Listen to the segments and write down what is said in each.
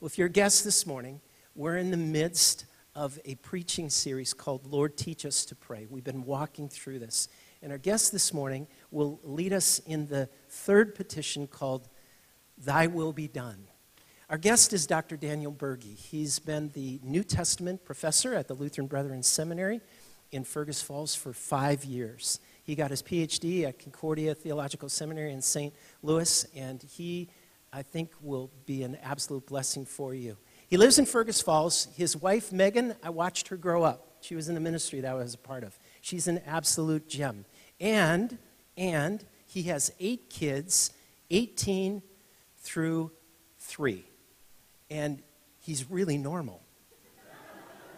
Well, if you're a guest this morning, we're in the midst of a preaching series called Lord Teach Us to Pray. We've been walking through this. And our guest this morning will lead us in the third petition called Thy Will Be Done. Our guest is Dr. Daniel Berge. He's been the New Testament professor at the Lutheran Brethren Seminary in Fergus Falls for five years. He got his PhD at Concordia Theological Seminary in St. Louis, and he I think will be an absolute blessing for you. He lives in Fergus Falls. His wife, Megan, I watched her grow up. She was in the ministry that I was a part of. She's an absolute gem. And, and he has eight kids, 18 through 3. And he's really normal.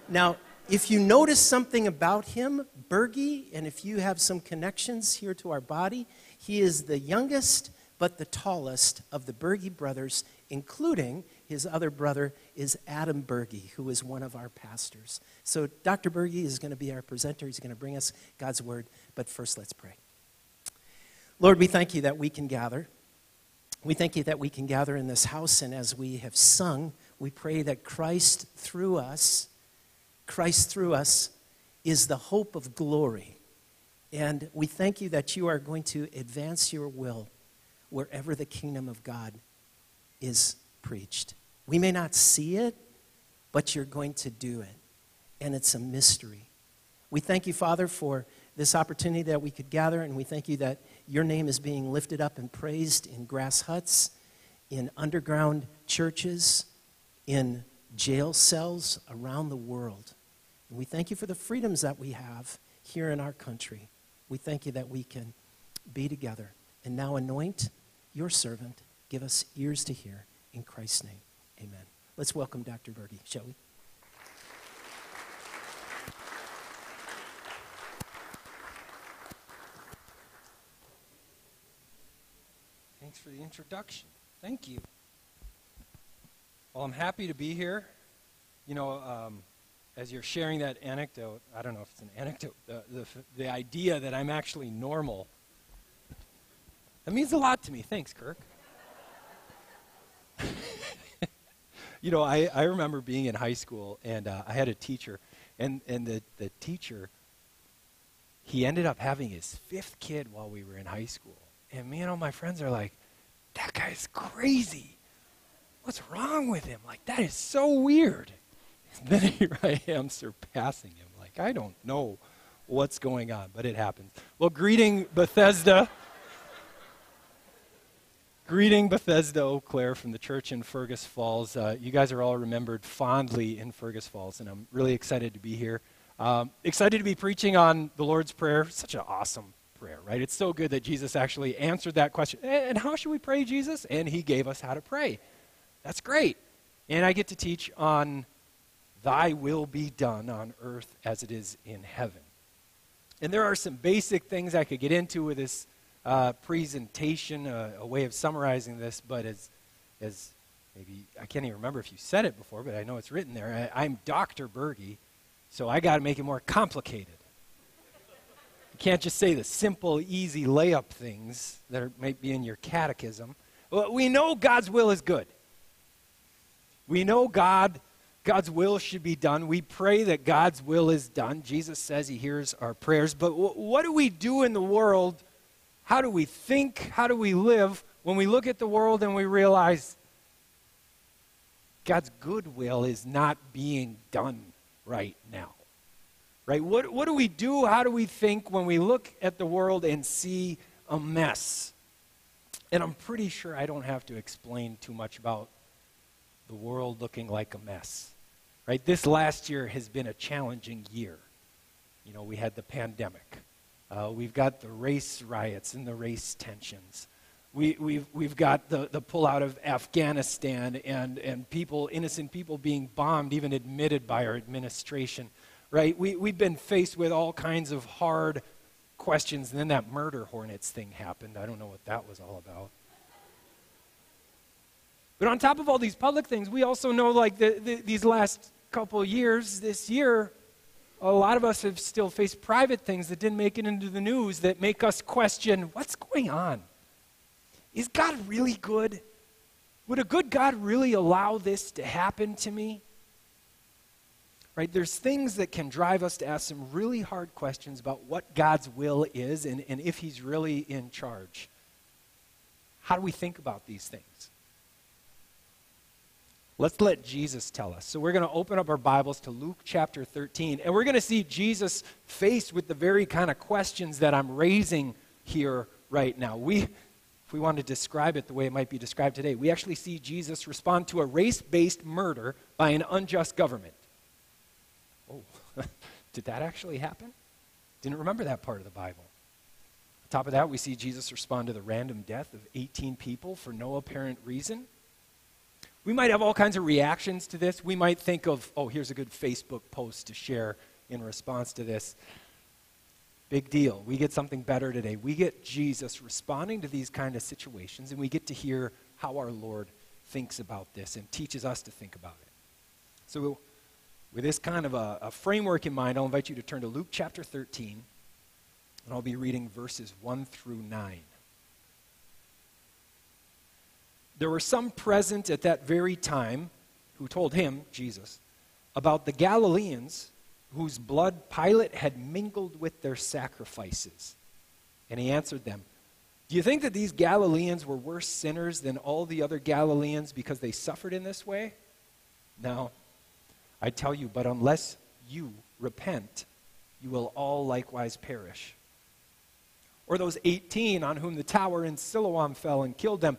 Now, if you notice something about him, Berge, and if you have some connections here to our body, he is the youngest but the tallest of the Berge brothers, including his other brother, is Adam Berge, who is one of our pastors. So Dr. Berge is going to be our presenter. He's going to bring us God's word. But first, let's pray. Lord, we thank you that we can gather. We thank you that we can gather in this house, and as we have sung, we pray that Christ through us, Christ through us, is the hope of glory. And we thank you that you are going to advance your will wherever the kingdom of God is preached. We may not see it, but you're going to do it. And it's a mystery. We thank you, Father, for this opportunity that we could gather, and we thank you that your name is being lifted up and praised in grass huts, in underground churches, in jail cells around the world. And we thank you for the freedoms that we have here in our country. We thank you that we can be together. And now anoint your servant. Give us ears to hear. In Christ's name, amen. Let's welcome Dr. Berge, shall we? Thanks for the introduction. Thank you. Well, I'm happy to be here. You know, um, as you're sharing that anecdote, I don't know if it's an anecdote, the, the, the idea that I'm actually normal that means a lot to me. Thanks, Kirk. you know, I, I remember being in high school, and uh, I had a teacher, and, and the, the teacher, he ended up having his fifth kid while we were in high school. And me and all my friends are like, that guy's crazy. What's wrong with him? Like, that is so weird. And then here I am surpassing him. Like, I don't know what's going on, but it happens. Well, greeting Bethesda. Greeting Bethesda Eau Claire from the church in Fergus Falls. Uh, you guys are all remembered fondly in Fergus Falls, and I'm really excited to be here. Um, excited to be preaching on the Lord's Prayer. Such an awesome prayer, right? It's so good that Jesus actually answered that question. And how should we pray, Jesus? And he gave us how to pray. That's great. And I get to teach on Thy will be done on earth as it is in heaven. And there are some basic things I could get into with this uh, presentation, uh, a way of summarizing this, but as, as maybe, I can't even remember if you said it before, but I know it's written there. I, am Dr. Berge, so I got to make it more complicated. You can't just say the simple, easy layup things that are, might be in your catechism. Well, we know God's will is good. We know God, God's will should be done. We pray that God's will is done. Jesus says he hears our prayers. But w- what do we do in the world how do we think? How do we live when we look at the world and we realize God's goodwill is not being done right now? Right? What, what do we do? How do we think when we look at the world and see a mess? And I'm pretty sure I don't have to explain too much about the world looking like a mess. Right? This last year has been a challenging year. You know, we had the pandemic. Uh, we've got the race riots and the race tensions. We, we've, we've got the, the pullout of Afghanistan and, and people, innocent people being bombed, even admitted by our administration, right? We, we've been faced with all kinds of hard questions, and then that murder hornets thing happened. I don't know what that was all about. But on top of all these public things, we also know, like, the, the, these last couple years, this year, a lot of us have still faced private things that didn't make it into the news that make us question what's going on? Is God really good? Would a good God really allow this to happen to me? Right? There's things that can drive us to ask some really hard questions about what God's will is and, and if He's really in charge. How do we think about these things? Let's let Jesus tell us. So we're going to open up our Bibles to Luke chapter 13, and we're going to see Jesus faced with the very kind of questions that I'm raising here right now. We, if we want to describe it the way it might be described today, we actually see Jesus respond to a race based murder by an unjust government. Oh, did that actually happen? Didn't remember that part of the Bible. On top of that, we see Jesus respond to the random death of 18 people for no apparent reason. We might have all kinds of reactions to this. We might think of, oh, here's a good Facebook post to share in response to this. Big deal. We get something better today. We get Jesus responding to these kind of situations, and we get to hear how our Lord thinks about this and teaches us to think about it. So, with this kind of a, a framework in mind, I'll invite you to turn to Luke chapter 13, and I'll be reading verses 1 through 9. There were some present at that very time who told him, Jesus, about the Galileans whose blood Pilate had mingled with their sacrifices. And he answered them, Do you think that these Galileans were worse sinners than all the other Galileans because they suffered in this way? No. I tell you, but unless you repent, you will all likewise perish. Or those 18 on whom the tower in Siloam fell and killed them,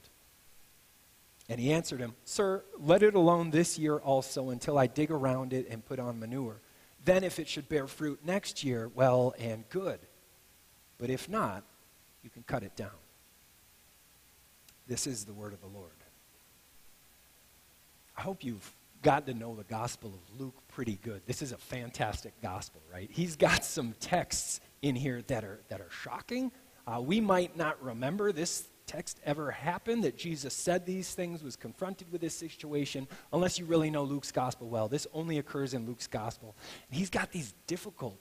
And he answered him, Sir, let it alone this year also until I dig around it and put on manure. Then, if it should bear fruit next year, well and good. But if not, you can cut it down. This is the word of the Lord. I hope you've got to know the Gospel of Luke pretty good. This is a fantastic gospel, right? He's got some texts in here that are, that are shocking. Uh, we might not remember this text ever happened that Jesus said these things, was confronted with this situation, unless you really know Luke's gospel well. This only occurs in Luke's gospel. And he's got these difficult,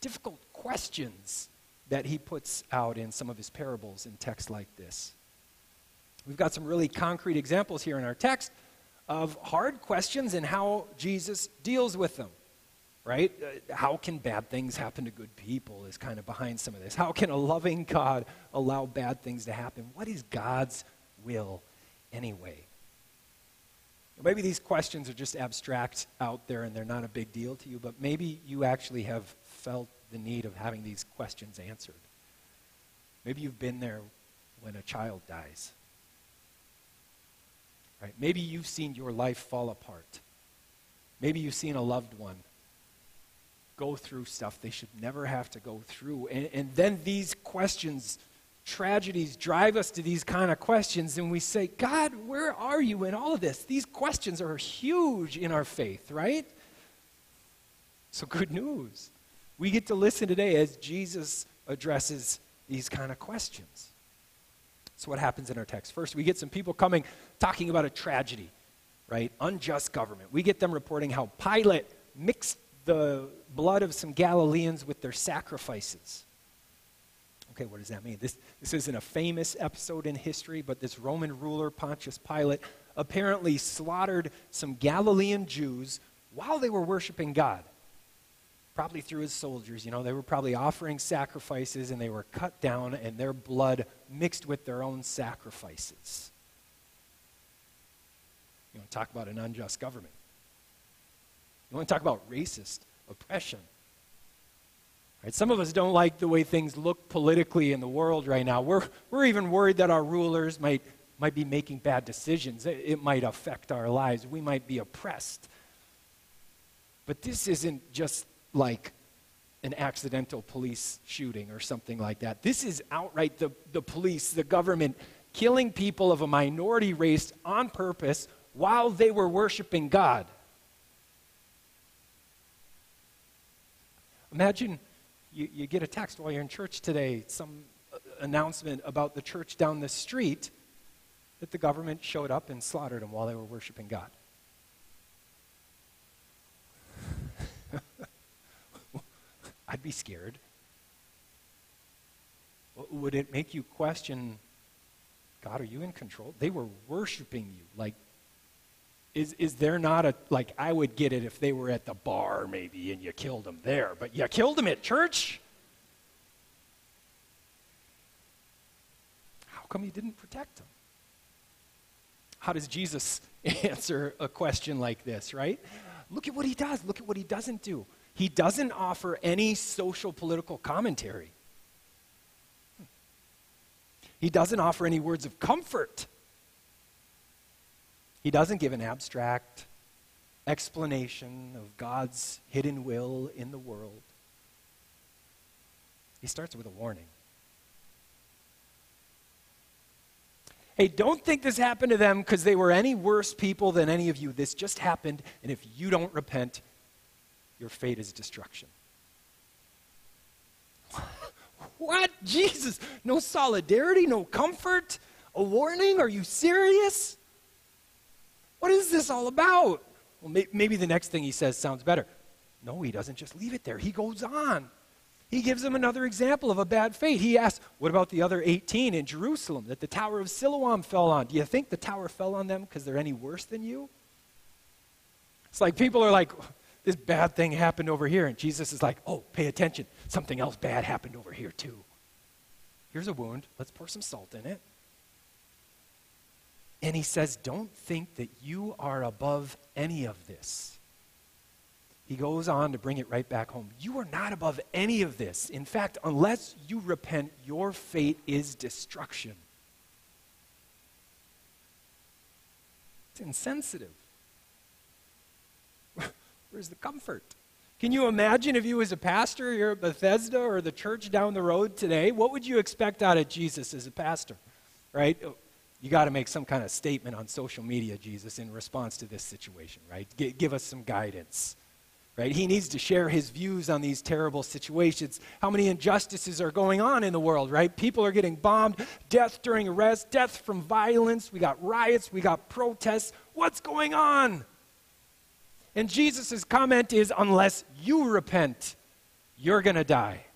difficult questions that he puts out in some of his parables in texts like this. We've got some really concrete examples here in our text of hard questions and how Jesus deals with them right? Uh, how can bad things happen to good people is kind of behind some of this. How can a loving God allow bad things to happen? What is God's will anyway? Maybe these questions are just abstract out there and they're not a big deal to you, but maybe you actually have felt the need of having these questions answered. Maybe you've been there when a child dies. Right? Maybe you've seen your life fall apart. Maybe you've seen a loved one go through stuff they should never have to go through. And, and then these questions, tragedies, drive us to these kind of questions, and we say, God, where are you in all of this? These questions are huge in our faith, right? So, good news. We get to listen today as Jesus addresses these kind of questions. So, what happens in our text? First, we get some people coming talking about a tragedy, right? Unjust government. We get them reporting how Pilate mixed the blood of some Galileans with their sacrifices. Okay, what does that mean? This, this isn't a famous episode in history, but this Roman ruler, Pontius Pilate, apparently slaughtered some Galilean Jews while they were worshiping God. Probably through his soldiers, you know, they were probably offering sacrifices and they were cut down and their blood mixed with their own sacrifices. You know, talk about an unjust government. You want to talk about racist oppression. Right? Some of us don't like the way things look politically in the world right now. We're, we're even worried that our rulers might, might be making bad decisions. It, it might affect our lives. We might be oppressed. But this isn't just like an accidental police shooting or something like that. This is outright the, the police, the government, killing people of a minority race on purpose while they were worshiping God. Imagine you, you get a text while you're in church today, some uh, announcement about the church down the street that the government showed up and slaughtered them while they were worshiping God. I'd be scared. Would it make you question, God, are you in control? They were worshiping you. Like, is, is there not a, like, I would get it if they were at the bar maybe and you killed them there, but you killed them at church? How come you didn't protect them? How does Jesus answer a question like this, right? Look at what he does. Look at what he doesn't do. He doesn't offer any social political commentary. He doesn't offer any words of comfort. He doesn't give an abstract explanation of God's hidden will in the world. He starts with a warning. Hey, don't think this happened to them because they were any worse people than any of you. This just happened, and if you don't repent, your fate is destruction. what? Jesus, no solidarity, no comfort, a warning? Are you serious? What is this all about? Well, may- maybe the next thing he says sounds better. No, he doesn't just leave it there. He goes on. He gives them another example of a bad fate. He asks, What about the other 18 in Jerusalem that the Tower of Siloam fell on? Do you think the tower fell on them because they're any worse than you? It's like people are like, this bad thing happened over here. And Jesus is like, oh, pay attention. Something else bad happened over here, too. Here's a wound. Let's pour some salt in it. And he says, don't think that you are above any of this. He goes on to bring it right back home. You are not above any of this. In fact, unless you repent, your fate is destruction. It's insensitive. Where's the comfort? Can you imagine if you was a pastor here at Bethesda or the church down the road today? What would you expect out of Jesus as a pastor? Right? You got to make some kind of statement on social media, Jesus, in response to this situation, right? G- give us some guidance. Right? He needs to share his views on these terrible situations. How many injustices are going on in the world, right? People are getting bombed, death during arrest, death from violence. We got riots, we got protests. What's going on? And Jesus' comment is unless you repent, you're going to die.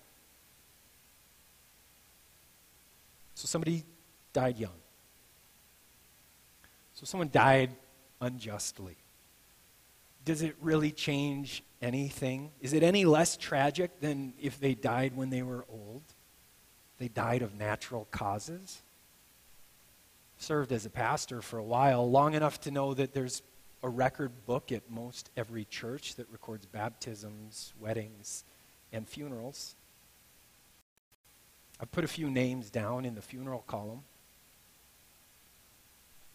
So somebody died young. So someone died unjustly. Does it really change anything? Is it any less tragic than if they died when they were old? They died of natural causes? Served as a pastor for a while, long enough to know that there's a record book at most every church that records baptisms, weddings, and funerals. I put a few names down in the funeral column.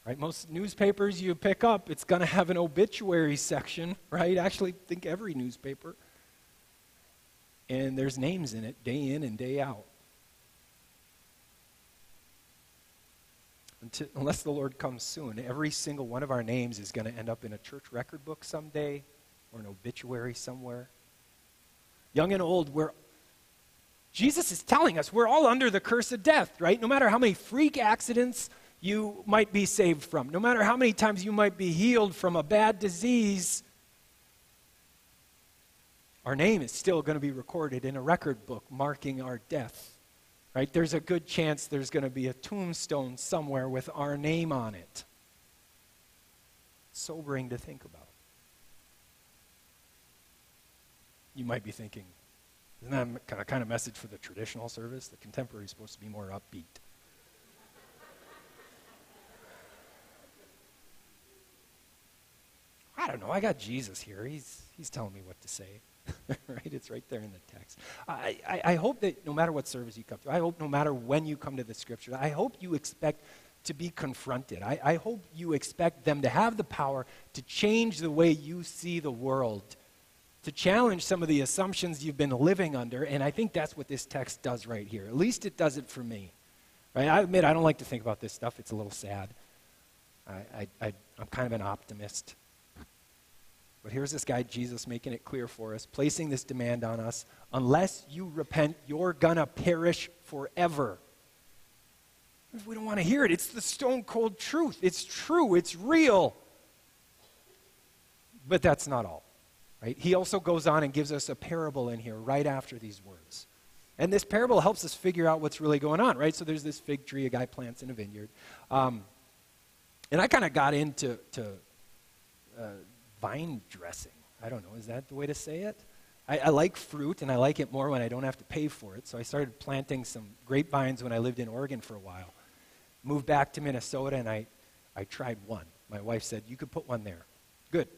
Right? Most newspapers you pick up, it's going to have an obituary section, right? Actually, think every newspaper. And there's names in it day in and day out. until, unless the Lord comes soon, every single one of our names is going to end up in a church record book someday or an obituary somewhere. Young and old, we're Jesus is telling us we're all under the curse of death, right? No matter how many freak accidents you might be saved from, no matter how many times you might be healed from a bad disease, our name is still going to be recorded in a record book marking our death right? There's a good chance there's going to be a tombstone somewhere with our name on it. Sobering to think about. You might be thinking, isn't that of, kind of message for the traditional service? The contemporary is supposed to be more upbeat. I don't know. I got Jesus here. He's, he's telling me what to say. right? It's right there in the text. I, I, I, hope that no matter what service you come to, I hope no matter when you come to the scripture, I hope you expect to be confronted. I, I hope you expect them to have the power to change the way you see the world, to challenge some of the assumptions you've been living under. And I think that's what this text does right here. At least it does it for me. Right? I admit I don't like to think about this stuff, it's a little sad. I, I, I, I'm kind of an optimist. But here's this guy, Jesus, making it clear for us, placing this demand on us unless you repent, you're going to perish forever. We don't want to hear it, it's the stone cold truth. It's true, it's real. But that's not all, right? He also goes on and gives us a parable in here right after these words. And this parable helps us figure out what's really going on, right? So there's this fig tree a guy plants in a vineyard. Um, and I kind of got into to, uh, vine dressing. I don't know, is that the way to say it? I, I, like fruit, and I like it more when I don't have to pay for it. So I started planting some grapevines when I lived in Oregon for a while. Moved back to Minnesota, and I, I tried one. My wife said, You could put one there. Good.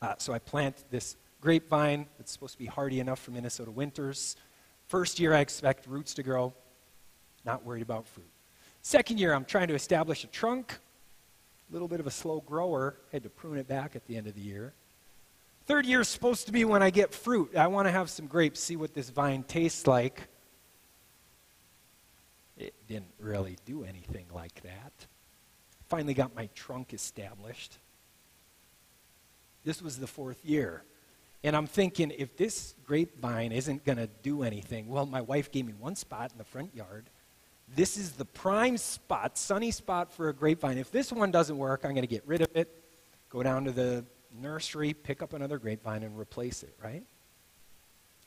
Uh, so I plant this grapevine that's supposed to be hardy enough for Minnesota winters. First year, I expect roots to grow. Not worried about fruit. Second year, I'm trying to establish a trunk little bit of a slow grower. Had to prune it back at the end of the year. Third year is supposed to be when I get fruit. I want to have some grapes, see what this vine tastes like. It didn't really do anything like that. Finally got my trunk established. This was the fourth year. And I'm thinking, if this grapevine isn't going to do anything, well, my wife gave me one spot in the front yard. This is the prime spot, sunny spot for a grapevine. If this one doesn't work, I'm going to get rid of it, go down to the nursery, pick up another grapevine, and replace it, right?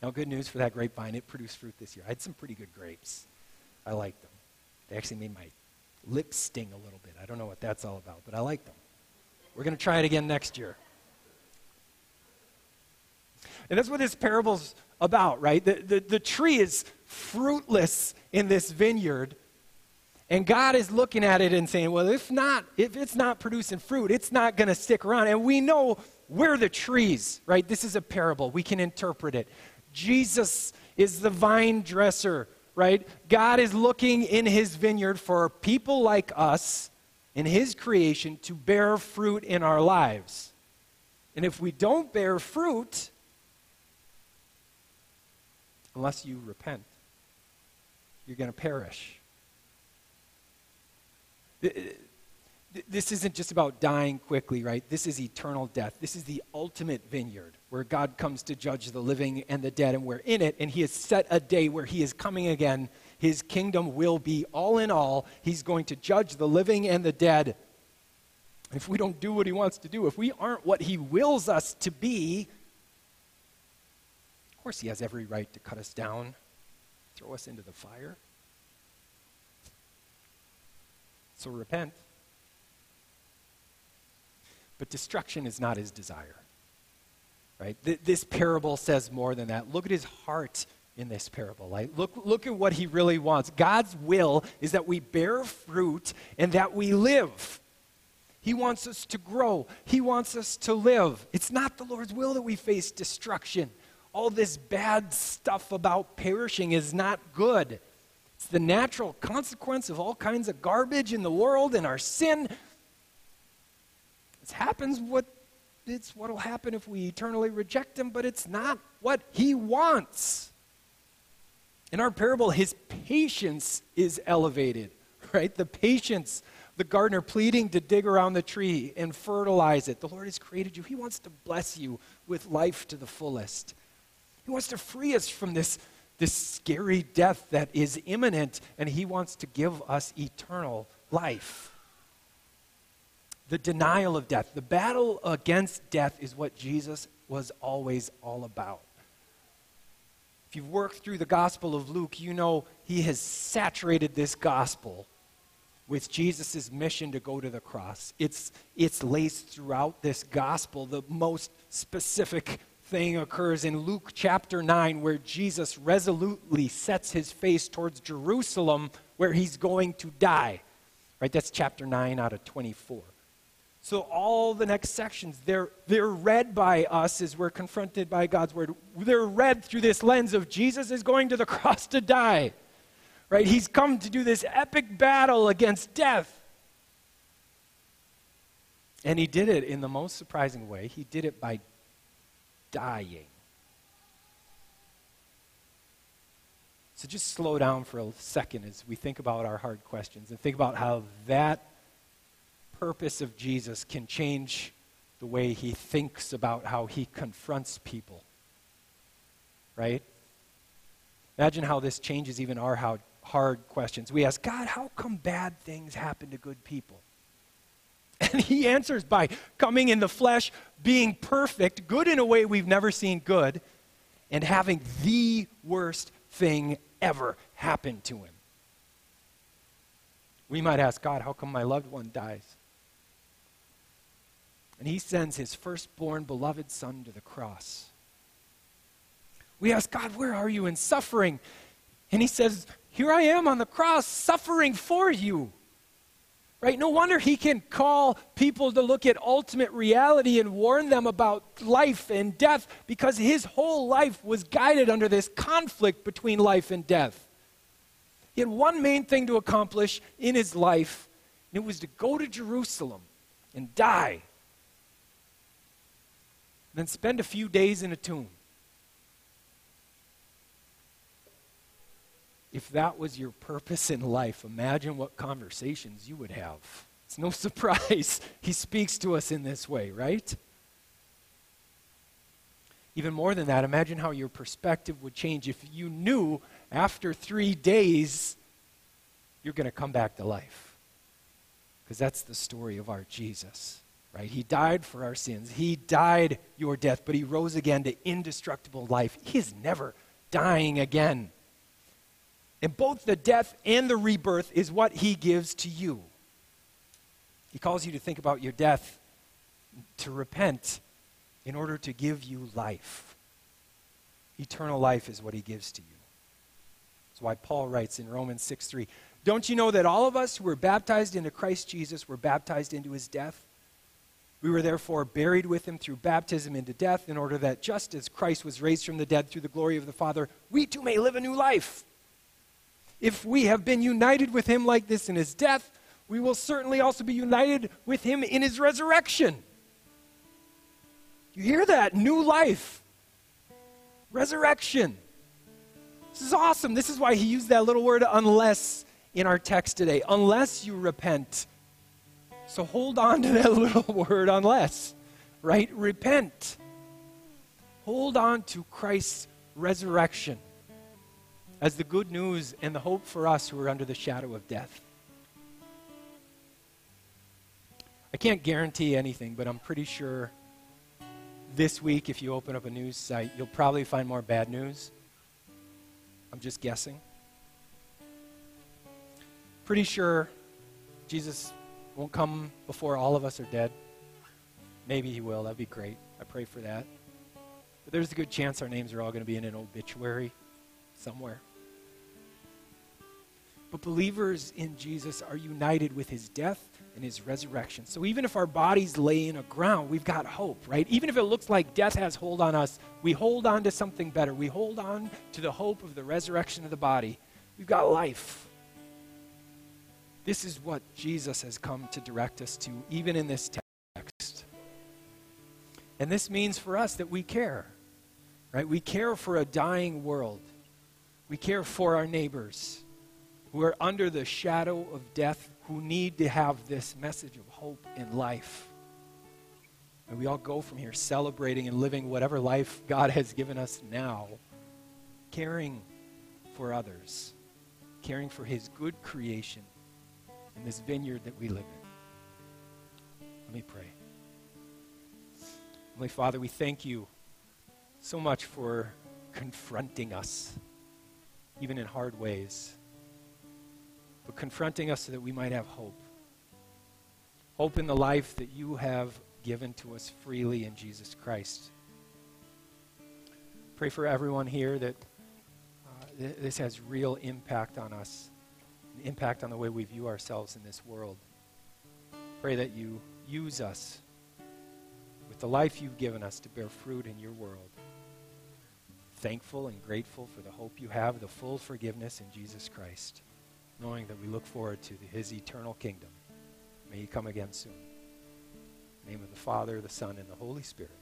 Now, good news for that grapevine, it produced fruit this year. I had some pretty good grapes. I liked them. They actually made my lips sting a little bit. I don't know what that's all about, but I like them. We're going to try it again next year. And that's what this parable's about, right? The, the, the tree is fruitless in this vineyard. And God is looking at it and saying, well, if not, if it's not producing fruit, it's not going to stick around. And we know we're the trees, right? This is a parable. We can interpret it. Jesus is the vine dresser, right? God is looking in his vineyard for people like us in his creation to bear fruit in our lives. And if we don't bear fruit, unless you repent, you're going to perish. This isn't just about dying quickly, right? This is eternal death. This is the ultimate vineyard where God comes to judge the living and the dead, and we're in it, and He has set a day where He is coming again. His kingdom will be all in all. He's going to judge the living and the dead. If we don't do what He wants to do, if we aren't what He wills us to be, course, He has every right to cut us down, throw us into the fire. So repent. But destruction is not his desire. Right? Th- this parable says more than that. Look at his heart in this parable. Like, look, look at what he really wants. God's will is that we bear fruit and that we live. He wants us to grow. He wants us to live. It's not the Lord's will that we face destruction all this bad stuff about perishing is not good. It's the natural consequence of all kinds of garbage in the world and our sin. It happens what it's what'll happen if we eternally reject him, but it's not what he wants. In our parable, his patience is elevated, right? The patience, the gardener pleading to dig around the tree and fertilize it. The Lord has created you. He wants to bless you with life to the fullest. He wants to free us from this, this scary death that is imminent, and He wants to give us eternal life. The denial of death, the battle against death is what Jesus was always all about. If you've worked through the Gospel of Luke, you know he has saturated this gospel with Jesus' mission to go to the cross. It's, it's laced throughout this gospel. The most specific thing occurs in Luke chapter 9, where Jesus resolutely sets his face towards Jerusalem, where he's going to die. Right? That's chapter 9 out of 24. So all the next sections, they're, they're read by us as we're confronted by God's word. They're read through this lens of Jesus is going to the cross to die. Right? He's come to do this epic battle against death. And he did it in the most surprising way. He did it by dying. So just slow down for a second as we think about our hard questions and think about how that purpose of Jesus can change the way he thinks about how he confronts people. Right? Imagine how this changes even our hard questions. We ask, God, how come bad things happen to good people? And he answers by coming in the flesh, being perfect, good in a way we've never seen good, and having the worst thing ever happen to him. We might ask God, how come my loved one dies? And he sends his firstborn beloved son to the cross. We ask God, where are you in suffering? And he says, Here I am on the cross, suffering for you. Right? No wonder he can call people to look at ultimate reality and warn them about life and death because his whole life was guided under this conflict between life and death. He had one main thing to accomplish in his life, and it was to go to Jerusalem and die. Then spend a few days in a tomb. If that was your purpose in life, imagine what conversations you would have. It's no surprise he speaks to us in this way, right? Even more than that, imagine how your perspective would change if you knew after three days you're going to come back to life. Because that's the story of our Jesus, right? He died for our sins, He died your death, but He rose again to indestructible life. He is never dying again. And both the death and the rebirth is what he gives to you. He calls you to think about your death, to repent, in order to give you life. Eternal life is what he gives to you. That's why Paul writes in Romans 6 3 Don't you know that all of us who were baptized into Christ Jesus were baptized into his death? We were therefore buried with him through baptism into death, in order that just as Christ was raised from the dead through the glory of the Father, we too may live a new life. If we have been united with him like this in his death, we will certainly also be united with him in his resurrection. You hear that? New life. Resurrection. This is awesome. This is why he used that little word unless in our text today. Unless you repent. So hold on to that little word unless, right? Repent. Hold on to Christ's resurrection as the good news and the hope for us who are under the shadow of death. I can't guarantee anything, but I'm pretty sure this week, if you open up a news site, you'll probably find more bad news. I'm just guessing. Pretty sure Jesus won't come before all of us are dead. Maybe he will. That'd be great. I pray for that. But there's a good chance our names are all going to be in an obituary somewhere. But believers in Jesus are united with his death and his resurrection. So even if our bodies lay in a ground, we've got hope, right? Even if it looks like death has hold on us, we hold on to something better. We hold on to the hope of the resurrection of the body. We've got life. This is what Jesus has come to direct us to, even in this text. And this means for us that we care, right? We care for a dying world. We care for our neighbors who are under the shadow of death, who need to have this message of hope in life. And we all go from here celebrating and living whatever life God has given us now, caring for others, caring for His good creation in this vineyard that we live in. Let me pray. Heavenly Father, we thank you so much for confronting us, even in hard ways but confronting us so that we might have hope. Hope in the life that you have given to us freely in Jesus Christ. Pray for everyone here that uh, th- this has real impact on us, impact on the way we view ourselves in this world. Pray that you use us with the life you've given us to bear fruit in your world. Thankful and grateful for the hope you have, the full forgiveness in Jesus Christ knowing that we look forward to his eternal kingdom. May he come again soon. name of the Father, the Son, and the Holy Spirit.